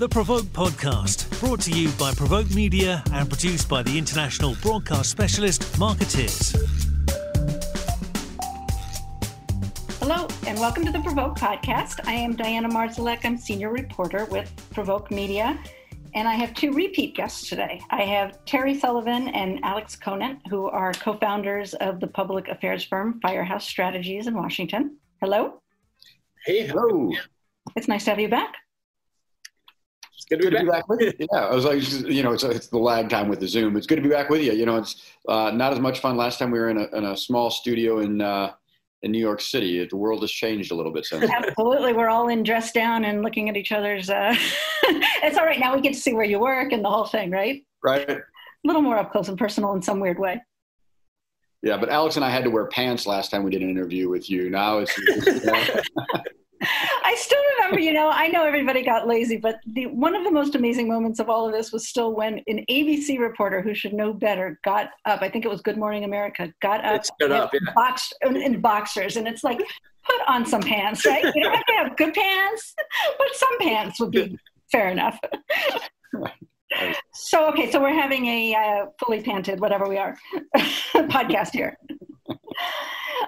The Provoke Podcast, brought to you by Provoke Media and produced by the international broadcast specialist Markettiers. Hello, and welcome to the Provoke Podcast. I am Diana Marszalek. I'm senior reporter with Provoke Media, and I have two repeat guests today. I have Terry Sullivan and Alex Conant, who are co founders of the public affairs firm Firehouse Strategies in Washington. Hello. Hey, hello. It's nice to have you back. It's good to, good be, back. with you. Yeah, I was like, you know, it's, it's the lag time with the Zoom. It's good to be back with you. You know, it's uh, not as much fun. Last time we were in a, in a small studio in uh, in New York City. The world has changed a little bit since. Absolutely, we're all in dress down and looking at each other's. Uh, it's all right now. We get to see where you work and the whole thing, right? Right. A little more up close and personal in some weird way. Yeah, but Alex and I had to wear pants last time we did an interview with you. Now it's. I still remember, you know, I know everybody got lazy, but the, one of the most amazing moments of all of this was still when an ABC reporter who should know better got up. I think it was Good Morning America, got up, up yeah. boxed, in boxers, and it's like, put on some pants, right? You don't have to have good pants, but some pants would be fair enough. so okay, so we're having a uh, fully panted, whatever we are, podcast here.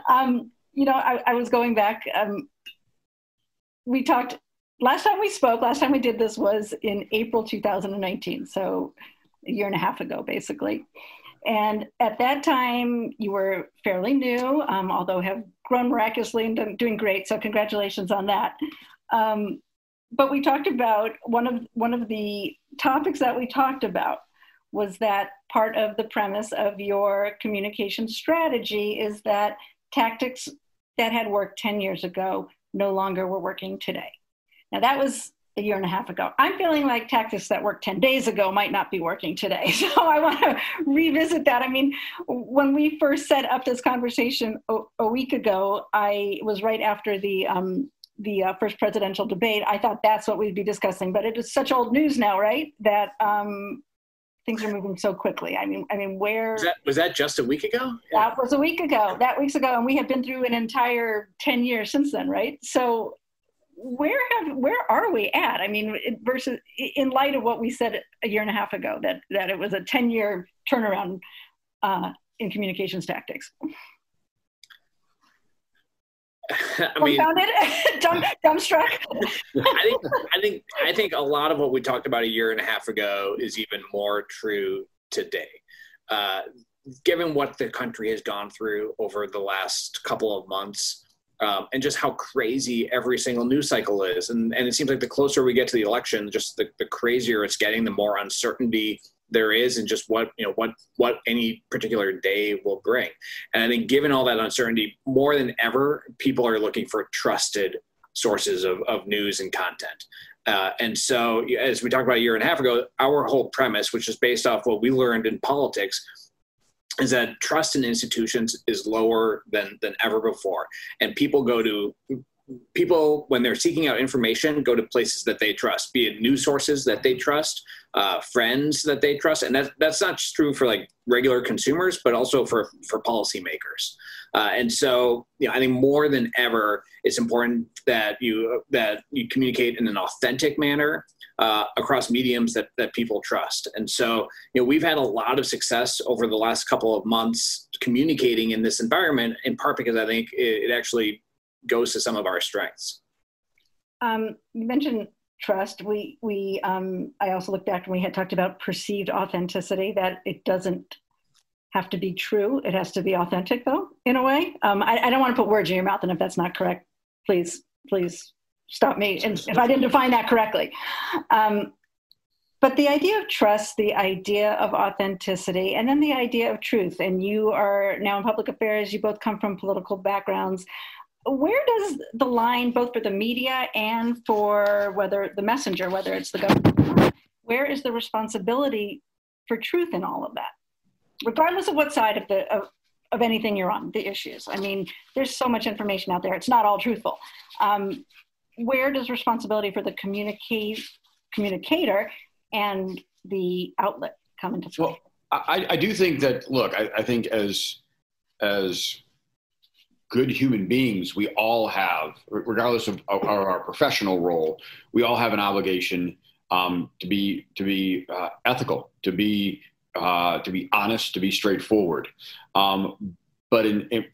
Um, you know, I, I was going back. Um, we talked last time we spoke, last time we did this was in April 2019, so a year and a half ago, basically. And at that time, you were fairly new, um, although have grown miraculously and doing great. So congratulations on that. Um, but we talked about one of one of the topics that we talked about was that part of the premise of your communication strategy is that tactics that had worked 10 years ago no longer were working today. Now, that was a year and a half ago. I'm feeling like tactics that worked 10 days ago might not be working today. So I want to revisit that. I mean, when we first set up this conversation a, a week ago, I was right after the um, the uh, first presidential debate. I thought that's what we'd be discussing, but it is such old news now, right? That um, things are moving so quickly. I mean, I mean, where was that, was that just a week ago? That was a week ago. That weeks ago, and we have been through an entire ten years since then, right? So, where have where are we at? I mean, versus in light of what we said a year and a half ago, that that it was a ten year turnaround uh, in communications tactics. I mean, dumb, dumbstruck. I think, I think, I think a lot of what we talked about a year and a half ago is even more true today. Uh, given what the country has gone through over the last couple of months, um, and just how crazy every single news cycle is, and and it seems like the closer we get to the election, just the, the crazier it's getting, the more uncertainty there is and just what you know what what any particular day will bring. And i think given all that uncertainty more than ever people are looking for trusted sources of, of news and content. Uh, and so as we talked about a year and a half ago our whole premise which is based off what we learned in politics is that trust in institutions is lower than than ever before. And people go to people when they're seeking out information go to places that they trust be it news sources that they trust uh, friends that they trust and that, that's not just true for like regular consumers but also for for policymakers uh, and so you know, i think more than ever it's important that you that you communicate in an authentic manner uh, across mediums that, that people trust. And so, you know, we've had a lot of success over the last couple of months communicating in this environment, in part because I think it, it actually goes to some of our strengths. Um, you mentioned trust. We we um, I also looked back and we had talked about perceived authenticity. That it doesn't have to be true. It has to be authentic, though, in a way. Um, I, I, don't want to put words in your mouth, and if that's not correct, please please stop me And if I didn't define that correctly. Um, but the idea of trust, the idea of authenticity, and then the idea of truth. And you are now in public affairs. You both come from political backgrounds where does the line, both for the media and for whether the messenger, whether it's the government, where is the responsibility for truth in all of that, regardless of what side of the of, of anything you're on, the issues? I mean, there's so much information out there; it's not all truthful. Um, where does responsibility for the communicate communicator and the outlet come into play? Well, I, I do think that. Look, I, I think as as good human beings, we all have, regardless of our, professional role, we all have an obligation um, to be to be uh, ethical, to be uh, to be honest, to be straightforward. Um, but in, in,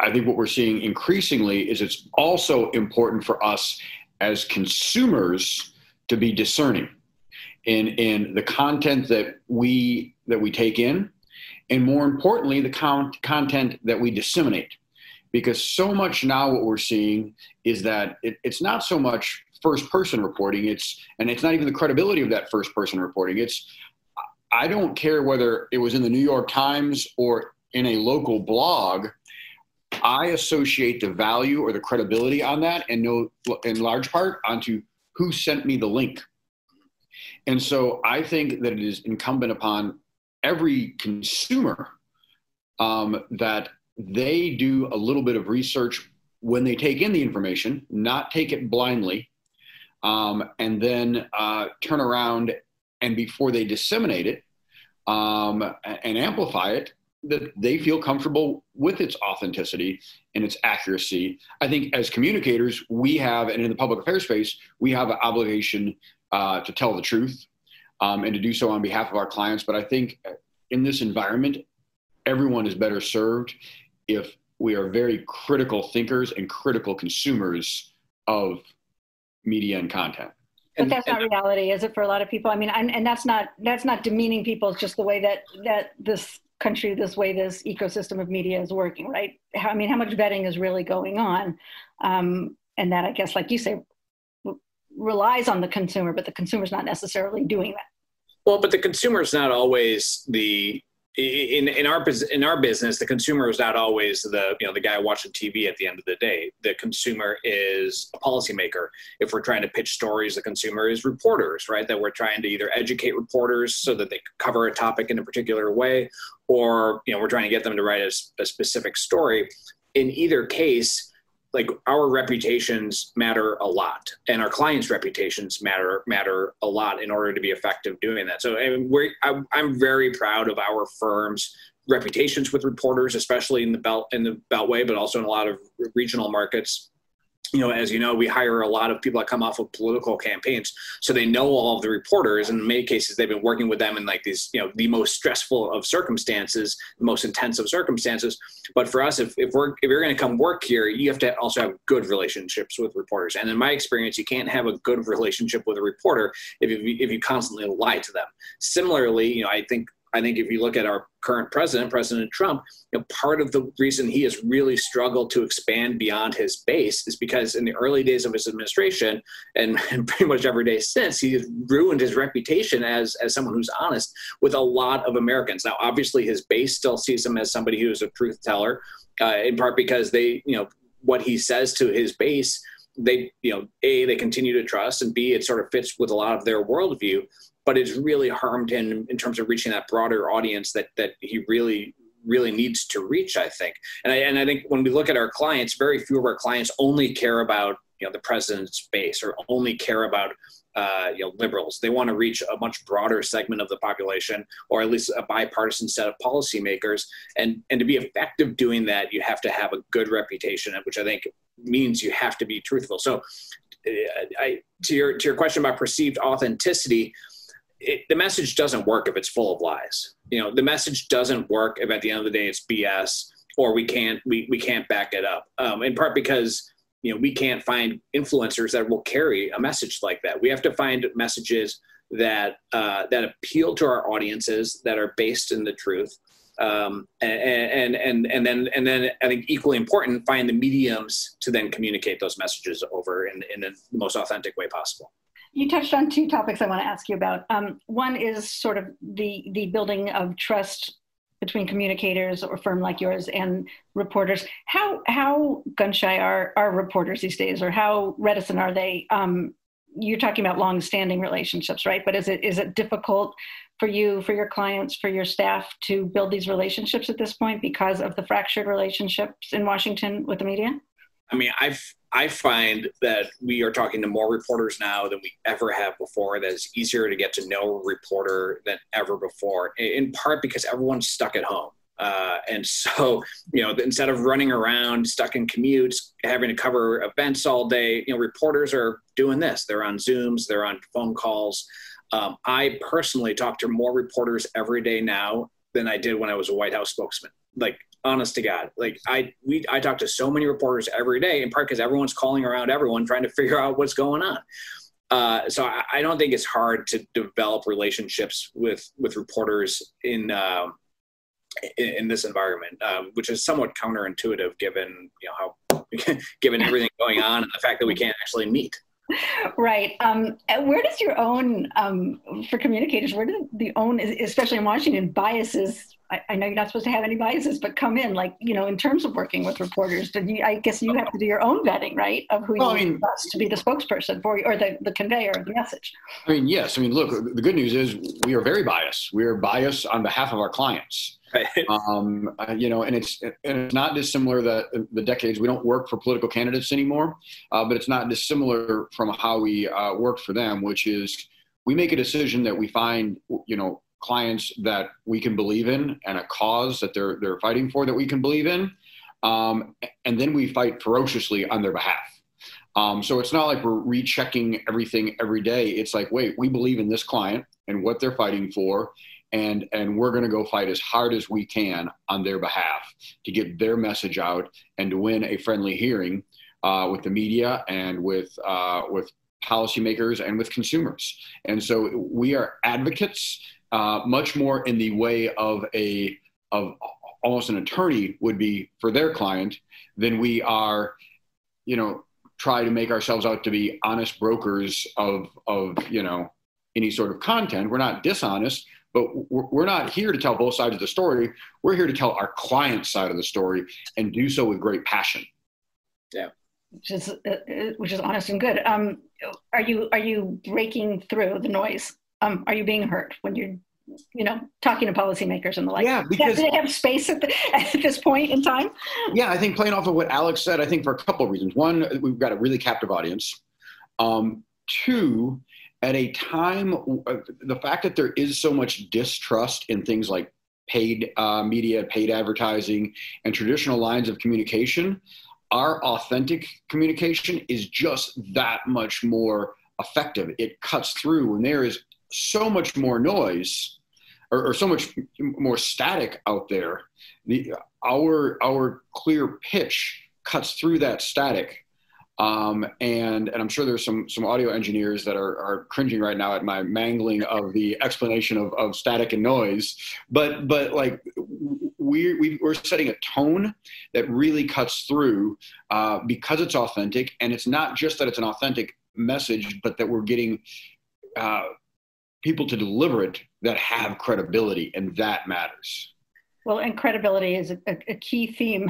I think what we're seeing increasingly is it's also important for us as consumers to be discerning in in the content that we that we take in, and more importantly, the con- content that we disseminate. Because so much now, what we're seeing is that it, it's not so much first person reporting. It's and it's not even the credibility of that first person reporting. It's I don't care whether it was in the New York Times or in a local blog. I associate the value or the credibility on that and know in large part onto who sent me the link. And so I think that it is incumbent upon every consumer um, that they do a little bit of research when they take in the information, not take it blindly, um, and then uh, turn around and before they disseminate it um, and amplify it, that they feel comfortable with its authenticity and its accuracy. I think as communicators, we have, and in the public affairs space, we have an obligation uh, to tell the truth um, and to do so on behalf of our clients. But I think in this environment, everyone is better served if we are very critical thinkers and critical consumers of media and content. But that's not reality, is it, for a lot of people? I mean, and, and that's not that's not demeaning people. It's just the way that that this country, this way this ecosystem of media is working, right? How, I mean, how much vetting is really going on, um, and that I guess, like you say, relies on the consumer, but the consumer's not necessarily doing that. Well, but the consumer is not always the in in our in our business, the consumer is not always the you know the guy watching TV at the end of the day. The consumer is a policymaker. If we're trying to pitch stories, the consumer is reporters, right? That we're trying to either educate reporters so that they cover a topic in a particular way, or you know we're trying to get them to write a, a specific story. In either case, like our reputations matter a lot and our clients reputations matter matter a lot in order to be effective doing that. So and we're I'm, I'm very proud of our firm's reputations with reporters especially in the belt in the beltway but also in a lot of regional markets you know, as you know, we hire a lot of people that come off of political campaigns, so they know all of the reporters. And in many cases, they've been working with them in like these, you know, the most stressful of circumstances, the most intensive circumstances. But for us, if, if we're if you're going to come work here, you have to also have good relationships with reporters. And in my experience, you can't have a good relationship with a reporter if you if you constantly lie to them. Similarly, you know, I think I think if you look at our current president, President Trump, you know, part of the reason he has really struggled to expand beyond his base is because in the early days of his administration and, and pretty much every day since, he has ruined his reputation as, as someone who's honest with a lot of Americans. Now, obviously, his base still sees him as somebody who is a truth teller, uh, in part because they, you know, what he says to his base they you know a they continue to trust and b it sort of fits with a lot of their worldview but it's really harmed him in terms of reaching that broader audience that that he really really needs to reach i think. And i and i think when we look at our clients very few of our clients only care about you know the president's base or only care about uh, you know liberals. They want to reach a much broader segment of the population or at least a bipartisan set of policymakers. And and to be effective doing that you have to have a good reputation which i think means you have to be truthful. So uh, I, to your to your question about perceived authenticity it, the message doesn't work if it's full of lies. You know, the message doesn't work if at the end of the day it's BS or we can't we, we can't back it up. Um, in part because you know we can't find influencers that will carry a message like that. We have to find messages that uh, that appeal to our audiences that are based in the truth. Um, and, and and and then and then I think equally important, find the mediums to then communicate those messages over in in the most authentic way possible you touched on two topics I want to ask you about. Um, one is sort of the the building of trust between communicators or firm like yours and reporters. How how gun shy are are reporters these days, or how reticent are they? Um, you're talking about long-standing relationships, right? But is it is it difficult for you, for your clients, for your staff to build these relationships at this point because of the fractured relationships in Washington with the media? I mean, I've I find that we are talking to more reporters now than we ever have before. That it's easier to get to know a reporter than ever before, in part because everyone's stuck at home. Uh, and so, you know, instead of running around stuck in commutes, having to cover events all day, you know, reporters are doing this. They're on Zooms, they're on phone calls. Um, I personally talk to more reporters every day now than I did when I was a White House spokesman. Like, honest to God, like I we I talk to so many reporters every day, in part because everyone's calling around everyone trying to figure out what's going on. Uh, so I, I, don't think it's hard to develop relationships with with reporters in. Uh, in, in, this environment, um, which is somewhat counterintuitive given you know how given everything going on and the fact that we can't actually meet. Right. Um, where does your own um, for communicators? Where does the own, especially in Washington, biases? I, I, know you're not supposed to have any biases, but come in like you know in terms of working with reporters. Did you? I guess you have to do your own vetting, right, of who well, you I mean, trust to be the spokesperson for you or the the conveyor of the message. I mean, yes. I mean, look. The good news is we are very biased. We are biased on behalf of our clients. um, uh, you know, and it's and it's not dissimilar that the decades we don't work for political candidates anymore, uh, but it's not dissimilar from how we uh, worked for them, which is we make a decision that we find you know clients that we can believe in and a cause that they're they're fighting for that we can believe in, um, and then we fight ferociously on their behalf. Um, so it's not like we're rechecking everything every day. It's like, wait, we believe in this client and what they're fighting for, and and we're going to go fight as hard as we can on their behalf to get their message out and to win a friendly hearing uh, with the media and with uh, with policymakers and with consumers. And so we are advocates, uh, much more in the way of a of almost an attorney would be for their client than we are, you know, try to make ourselves out to be honest brokers of of you know any sort of content. We're not dishonest, but we're not here to tell both sides of the story. We're here to tell our client side of the story and do so with great passion. Yeah. Which is, uh, uh, which is honest and good. Um, are you are you breaking through the noise? Um, are you being heard when you're, you know, talking to policymakers and the like? Yeah, because do they have space at, the, at this point in time? Yeah, I think playing off of what Alex said, I think for a couple of reasons. One, we've got a really captive audience. Um, two, at a time, uh, the fact that there is so much distrust in things like paid uh, media, paid advertising, and traditional lines of communication, our authentic communication is just that much more effective. It cuts through when there is so much more noise or, or so much more static out there. The, our, our clear pitch cuts through that static um, and and I'm sure there's some some audio engineers that are, are cringing right now at my mangling of the explanation of, of static and noise. But but like we're we, are setting a tone that really cuts through uh, because it's authentic, and it's not just that it's an authentic message, but that we're getting uh, people to deliver it that have credibility, and that matters. Well, and credibility is a, a key theme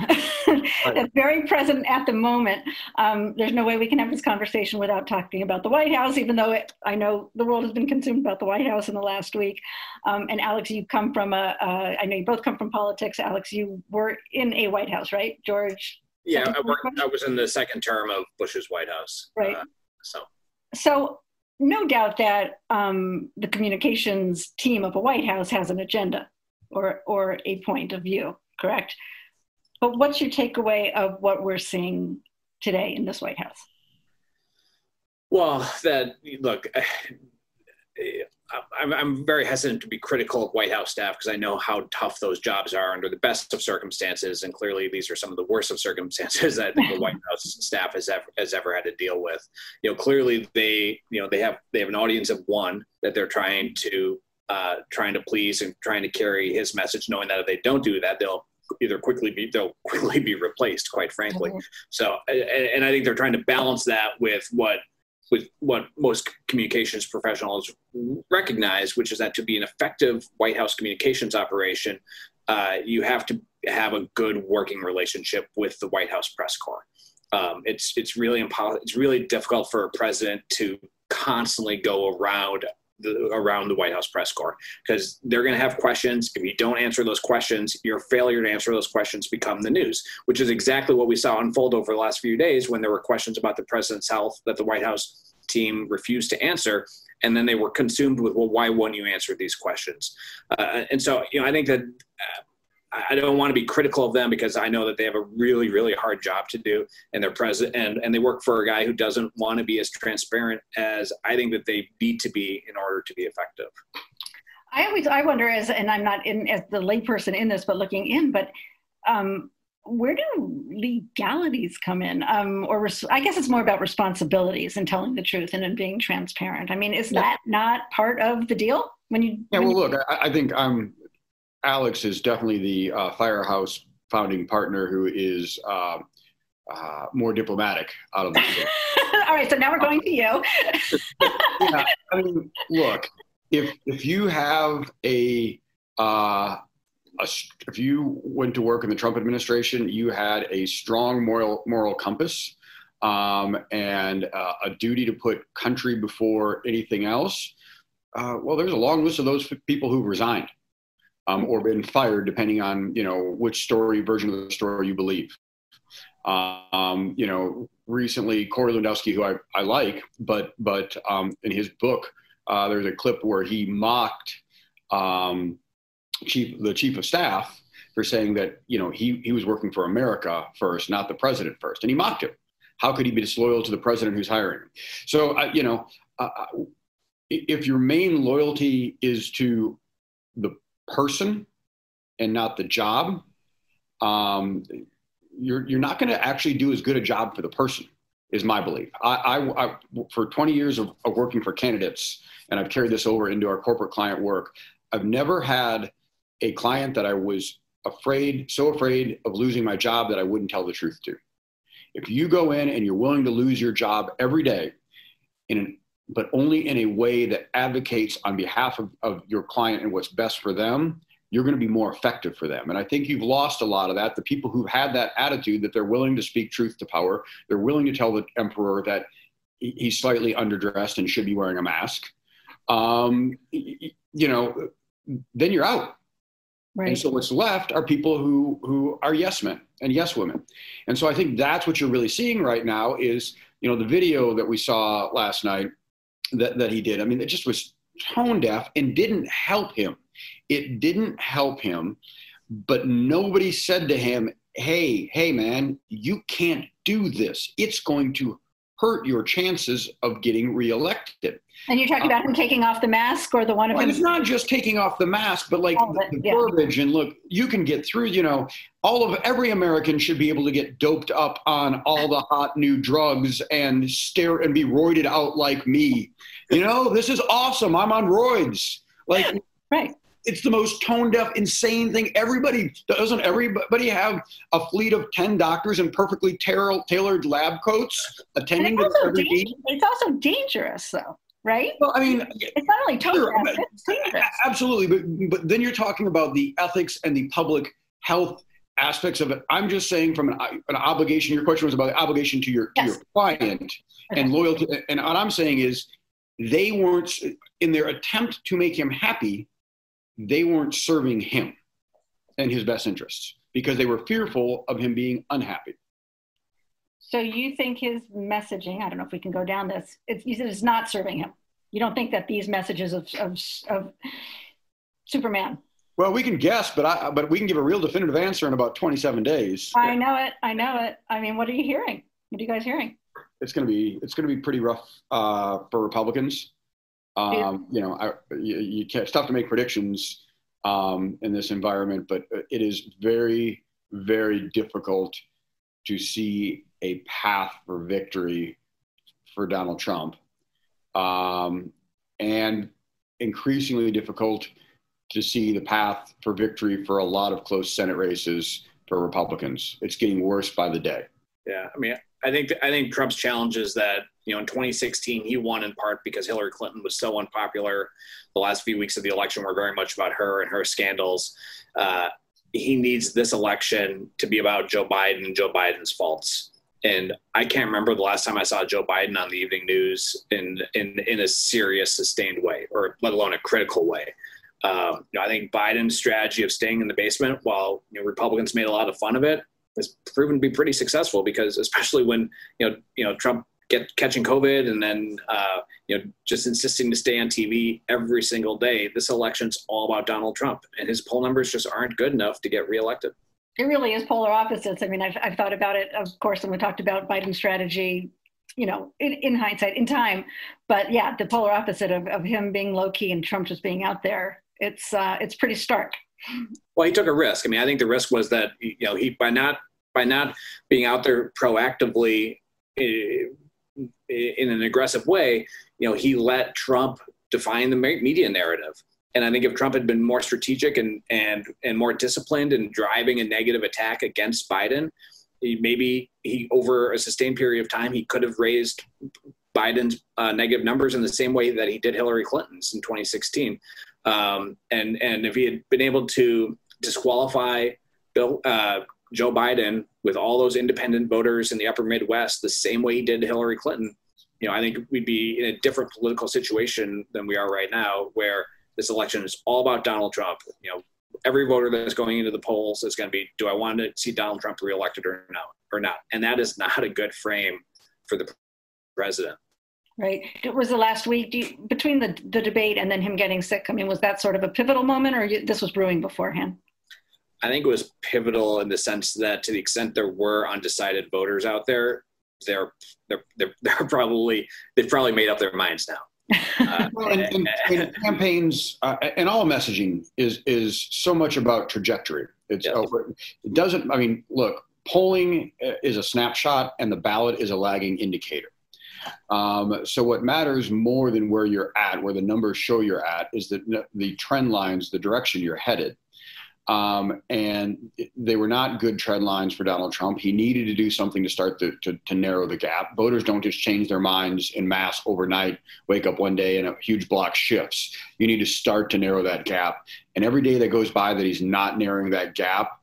that's very present at the moment. Um, there's no way we can have this conversation without talking about the White House, even though it, I know the world has been consumed about the White House in the last week. Um, and Alex, you come from a, uh, I know you both come from politics. Alex, you were in a White House, right? George? Yeah, I, worked, I, was in the second term of Bush's White House. Right. Uh, so. So no doubt that um, the communications team of a White House has an agenda or, or a point of view, correct? But what's your takeaway of what we're seeing today in this White House? Well, that look, I'm, I'm very hesitant to be critical of White House staff because I know how tough those jobs are under the best of circumstances, and clearly these are some of the worst of circumstances that the White House staff has ever has ever had to deal with. You know, clearly they you know they have they have an audience of one that they're trying to uh, trying to please and trying to carry his message, knowing that if they don't do that, they'll either quickly be they'll quickly be replaced. Quite frankly, mm-hmm. so and, and I think they're trying to balance that with what with what most communications professionals recognize, which is that to be an effective White House communications operation, uh, you have to have a good working relationship with the White House press corps. Um, it's it's really. It's really difficult for a president to constantly go around the, around the White House press corps because they're going to have questions. If you don't answer those questions, your failure to answer those questions become the news, which is exactly what we saw unfold over the last few days when there were questions about the president's health that the White House team refused to answer. And then they were consumed with, well, why won't you answer these questions? Uh, and so, you know, I think that uh, I don't want to be critical of them because I know that they have a really, really hard job to do, and they're present, and, and they work for a guy who doesn't want to be as transparent as I think that they need to be in order to be effective. I always I wonder as and I'm not in as the layperson in this, but looking in, but um, where do legalities come in? Um, or res- I guess it's more about responsibilities and telling the truth and, and being transparent. I mean, is yeah. that not part of the deal when you? Yeah, when well, you- look, I, I think I'm. um, Alex is definitely the uh, Firehouse founding partner who is uh, uh, more diplomatic out of the. All right, so now we're going to you. yeah, I mean, look, if if you have a, uh, a if you went to work in the Trump administration, you had a strong moral moral compass um, and uh, a duty to put country before anything else. Uh, well, there's a long list of those people who resigned um, or been fired, depending on you know which story version of the story you believe. Um, you know, recently Corey Lewandowski, who I, I like, but but um, in his book, uh, there's a clip where he mocked um, chief the chief of staff for saying that you know he he was working for America first, not the president first, and he mocked him. How could he be disloyal to the president who's hiring him? So uh, you know, uh, if your main loyalty is to the person and not the job, um, you're you're not going to actually do as good a job for the person. Is my belief. I, I, I for 20 years of, of, working for candidates, and I've carried this over into our corporate client work. I've never had a client that I was afraid, so afraid of losing my job that I wouldn't tell the truth to. If you go in and you're willing to lose your job every day, in an, but only in a way that advocates on behalf of, of your client and what's best for them, you're going to be more effective for them. And I think you've lost a lot of that. The people who've had that attitude that they're willing to speak truth to power, they're willing to tell the emperor that he's slightly underdressed and should be wearing a mask. Um, you know, then you're out. Right. And so what's left are people who who are yes men and yes women. And so I think that's what you're really seeing right now is, you know, the video that we saw last night that, that he did. I mean, it just was tone deaf and didn't help him it didn't help him, but nobody said to him, hey, hey, man, you can't do this. It's going to hurt your chances of getting reelected. And you're talking uh, about him taking off the mask or the one of well, him? It's not just taking off the mask, but like oh, the, the yeah. verbiage and look, you can get through, you know, all of every American should be able to get doped up on all the hot new drugs and stare and be roided out like me. You know, this is awesome. I'm on roids. Like, right it's the most tone deaf, insane thing. Everybody doesn't everybody have a fleet of ten doctors in perfectly tailored lab coats attending to every need. It's also dangerous, though, right? Well, I mean, it's not only tone deaf; it's dangerous. Absolutely, but but then you're talking about the ethics and the public health aspects of it. I'm just saying from an, an obligation. Your question was about the obligation to your yes. to your client okay. and loyalty. And what I'm saying is, they weren't in their attempt to make him happy they weren't serving him and his best interests because they were fearful of him being unhappy. So you think his messaging, I don't know if we can go down this, it's, it's not serving him. You don't think that these messages of, of, of Superman. Well, we can guess, but I, but we can give a real definitive answer in about 27 days. I know it. I know it. I mean, what are you hearing? What are you guys hearing? It's going to be, it's going to be pretty rough uh, for Republicans. Um, you know, I, you, you, can't. It's tough to make predictions um, in this environment, but it is very, very difficult to see a path for victory for Donald Trump, um, and increasingly difficult to see the path for victory for a lot of close Senate races for Republicans. It's getting worse by the day. Yeah, I mean, I think I think Trump's challenge is that you know in 2016 he won in part because Hillary Clinton was so unpopular. The last few weeks of the election were very much about her and her scandals. Uh, he needs this election to be about Joe Biden and Joe Biden's faults. And I can't remember the last time I saw Joe Biden on the evening news in in in a serious, sustained way, or let alone a critical way. Um, you know, I think Biden's strategy of staying in the basement, while you know, Republicans made a lot of fun of it, has proven to be pretty successful because especially when you know you know Trump get catching COVID and then uh, you know just insisting to stay on TV every single day. This election's all about Donald Trump, and his poll numbers just aren't good enough to get reelected. It really is polar opposites. I mean, I've, I've thought about it, of course, and we talked about Biden's strategy, you know, in, in hindsight, in time. But yeah, the polar opposite of, of him being low key and Trump just being out there. It's uh, it's pretty stark. Well, he took a risk. I mean, I think the risk was that you know he by not by not being out there proactively eh, in an aggressive way, you know, he let Trump define the media narrative. And I think if Trump had been more strategic and and and more disciplined in driving a negative attack against Biden, he, maybe he over a sustained period of time he could have raised Biden's uh, negative numbers in the same way that he did Hillary Clinton's in 2016. Um, and and if he had been able to disqualify Bill uh, Joe Biden with all those independent voters in the upper Midwest the same way he did Hillary Clinton, you know, I think we'd be in a different political situation than we are right now, where this election is all about Donald Trump. You know, every voter that's going into the polls is going to be, do I want to see Donald Trump reelected or not? Or not? And that is not a good frame for the president. Right. It was the last week you, between the the debate and then him getting sick. I mean, was that sort of a pivotal moment, or you, this was brewing beforehand? I think it was pivotal in the sense that to the extent there were undecided voters out there, they're they're they're, they're probably they've probably made up their minds now. Uh, well, and, and, and, campaigns uh, and all messaging is is so much about trajectory. It's yes. it doesn't. I mean, look, polling is a snapshot, and the ballot is a lagging indicator. Um, so what matters more than where you're at, where the numbers show you're at, is the the trend lines, the direction you're headed. Um, and they were not good trend lines for Donald Trump. He needed to do something to start to, to, to, narrow the gap. Voters don't just change their minds in mass overnight, wake up one day and a huge block shifts. You need to start to narrow that gap. And every day that goes by that he's not narrowing that gap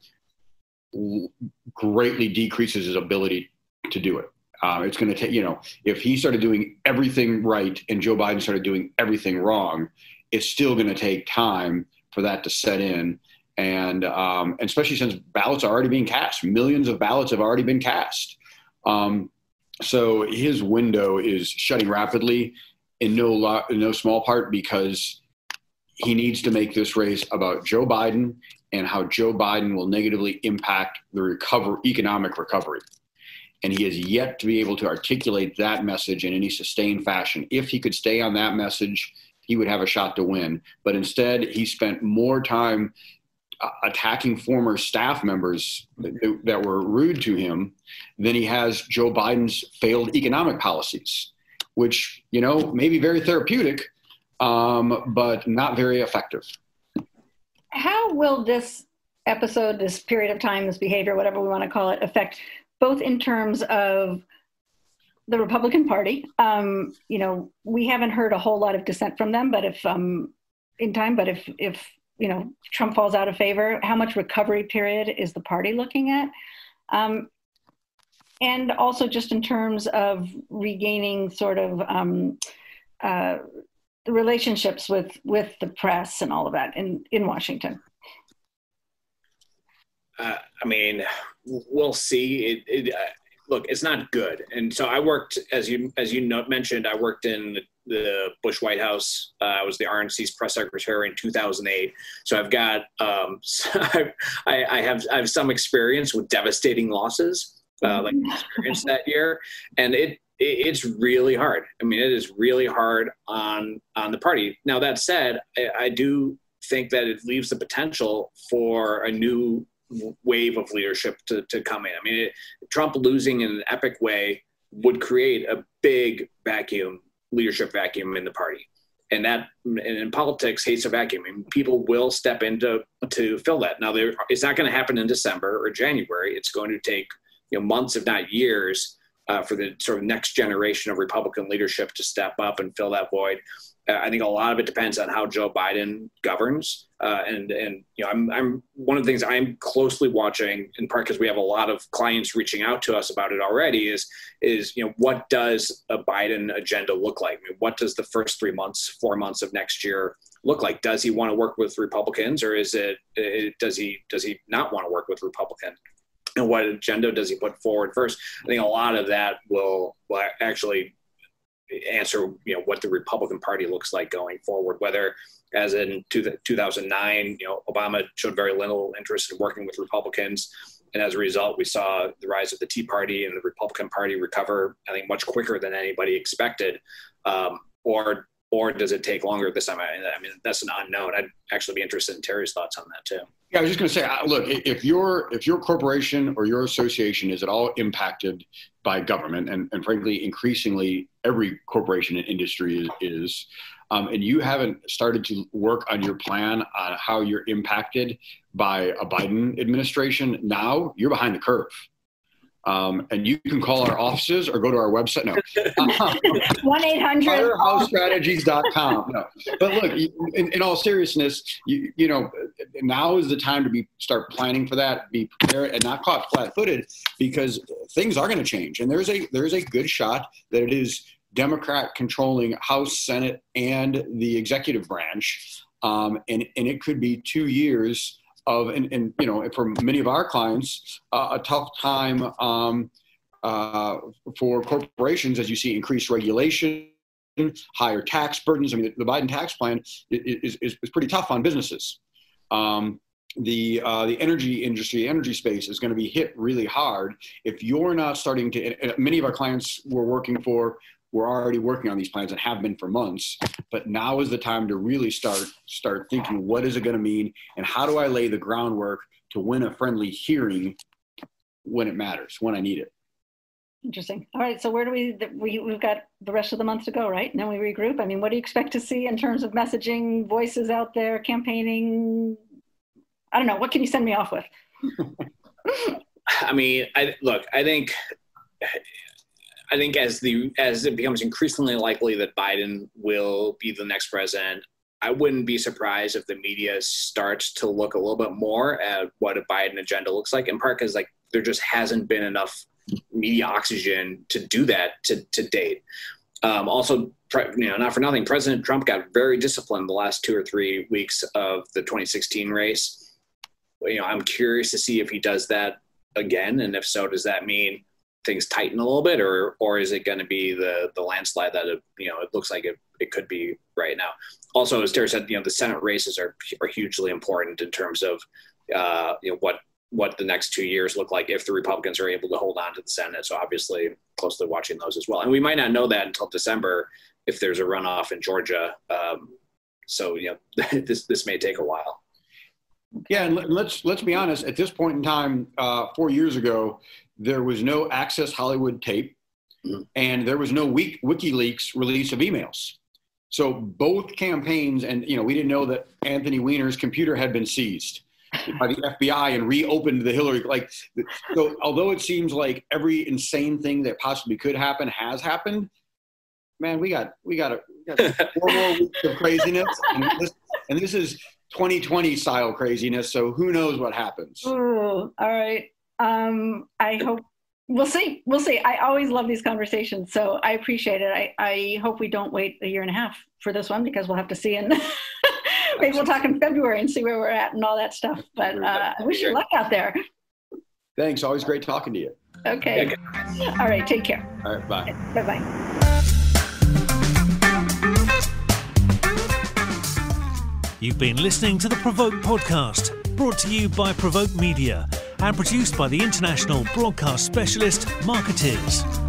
greatly decreases his ability to do it. Uh, it's going to take, you know, if he started doing everything right and Joe Biden started doing everything wrong, it's still going to take time for that to set in and um, and especially since ballots are already being cast, millions of ballots have already been cast. Um, so his window is shutting rapidly, in no lo- in no small part because he needs to make this race about Joe Biden and how Joe Biden will negatively impact the recover economic recovery. And he has yet to be able to articulate that message in any sustained fashion. If he could stay on that message, he would have a shot to win. But instead, he spent more time attacking former staff members that, that were rude to him than he has Joe Biden's failed economic policies, which, you know, may be very therapeutic, um, but not very effective. How will this episode, this period of time, this behavior, whatever we want to call it, affect both in terms of the Republican Party? Um, you know, we haven't heard a whole lot of dissent from them, but if um, in time, but if if you know Trump falls out of favor, how much recovery period is the party looking at? Um, and also just in terms of regaining sort of um, uh, relationships with with the press and all of that in in Washington. Uh, I mean, we'll see. It, it, uh, look, it's not good. And so I worked, as you as you know, mentioned, I worked in the Bush White House. Uh, I was the RNC's press secretary in 2008. So I've got um, I, I, have I have some experience with devastating losses, uh, like experience that year, and it, it, it's really hard. I mean, it is really hard on on the party. Now that said, I, I do think that it leaves the potential for a new wave of leadership to, to come in. I mean, it, Trump losing in an epic way would create a big vacuum leadership vacuum in the party. And that, and in politics, hates a vacuum. I mean, people will step in to, to fill that. Now, there, it's not going to happen in December or January. It's going to take you know months, if not years, uh, for the sort of next generation of Republican leadership to step up and fill that void. I think a lot of it depends on how Joe Biden governs, uh, and and you know I'm I'm one of the things I'm closely watching in part because we have a lot of clients reaching out to us about it already is is you know what does a Biden agenda look like? I mean, what does the first three months, four months of next year look like? Does he want to work with Republicans, or is it, it does he does he not want to work with Republicans? and what agenda does he put forward first? I think a lot of that will, will actually answer you know what the Republican Party looks like going forward. Whether, as in two, 2009, you know Obama showed very little interest in working with Republicans, and as a result, we saw the rise of the Tea Party and the Republican Party recover. I think much quicker than anybody expected. Um, or or does it take longer this time? I, mean, that's an unknown. I'd actually be interested in Terry's thoughts on that too. Yeah, I was just going to say, uh, look, if your if your corporation or your association is at all impacted by government, and, and frankly, increasingly every corporation and industry is, is um, and you haven't started to work on your plan on how you're impacted by a Biden administration, now you're behind the curve. Um, and you can call our offices or go to our website. No. 1 800 FireHouseStrategies.com. No. But look, in, in all seriousness, you, you, know, now is the time to be start planning for that, be prepared and not caught flat footed because things are going to change. And there's a, there's a good shot that it is Democrat controlling House, Senate, and the executive branch. Um, and, and it could be two years of, and, and you know, for many of our clients, uh, a tough time um, uh, for corporations as you see increased regulation, higher tax burdens. I mean, the, the Biden tax plan is, is, is, pretty tough on businesses. Um, the uh, the energy industry, energy space is going to be hit really hard if you're not starting to. Many of our clients we're working for we're already working on these plans and have been for months but now is the time to really start start thinking what is it going to mean? And how do i lay the groundwork to win a friendly hearing when it matters when i need it? Interesting. All right so where do we, we we've got the rest of the month to go right? And then we regroup. I mean what do you expect to see in terms of messaging voices out there campaigning? I don't know what can you send me off with? I mean i look i think I think as the as it becomes increasingly likely that Biden will be the next president, I wouldn't be surprised if the media starts to look a little bit more at what a Biden agenda looks like. In part because like there just hasn't been enough media oxygen to do that to to date. Um, also, you know, not for nothing, President Trump got very disciplined the last two or three weeks of the 2016 race. You know, I'm curious to see if he does that again, and if so, does that mean things tighten a little bit, or or is it going to be the the landslide that it, you know it looks like it, it could be right now? Also, as Terry said, you know the Senate races are are hugely important in terms of uh, you know what what the next two years look like if the Republicans are able to hold on to the Senate. So obviously, closely watching those as well. And we might not know that until December if there's a runoff in Georgia. Um, so you know this this may take a while. Yeah, and let's let's be honest. At this point in time, uh, four years ago, there was no Access Hollywood tape, mm-hmm. and there was no WikiLeaks release of emails. So both campaigns, and you know, we didn't know that Anthony Weiner's computer had been seized by the FBI and reopened the Hillary. Like, so although it seems like every insane thing that possibly could happen has happened, man, we got we got, a, we got four more weeks of craziness, and this, and this is 2020 style craziness. So who knows what happens? Ooh, all right. Um, I hope we'll see. We'll see. I always love these conversations, so I appreciate it. I, I hope we don't wait a year and a half for this one because we'll have to see and maybe we'll talk in February and see where we're at and all that stuff. But uh, I wish you luck out there. Thanks. Always great talking to you. Okay. All right. Take care. All right. Bye. Bye bye. You've been listening to the Provoke podcast, brought to you by Provoke Media and produced by the international broadcast specialist Markettiers.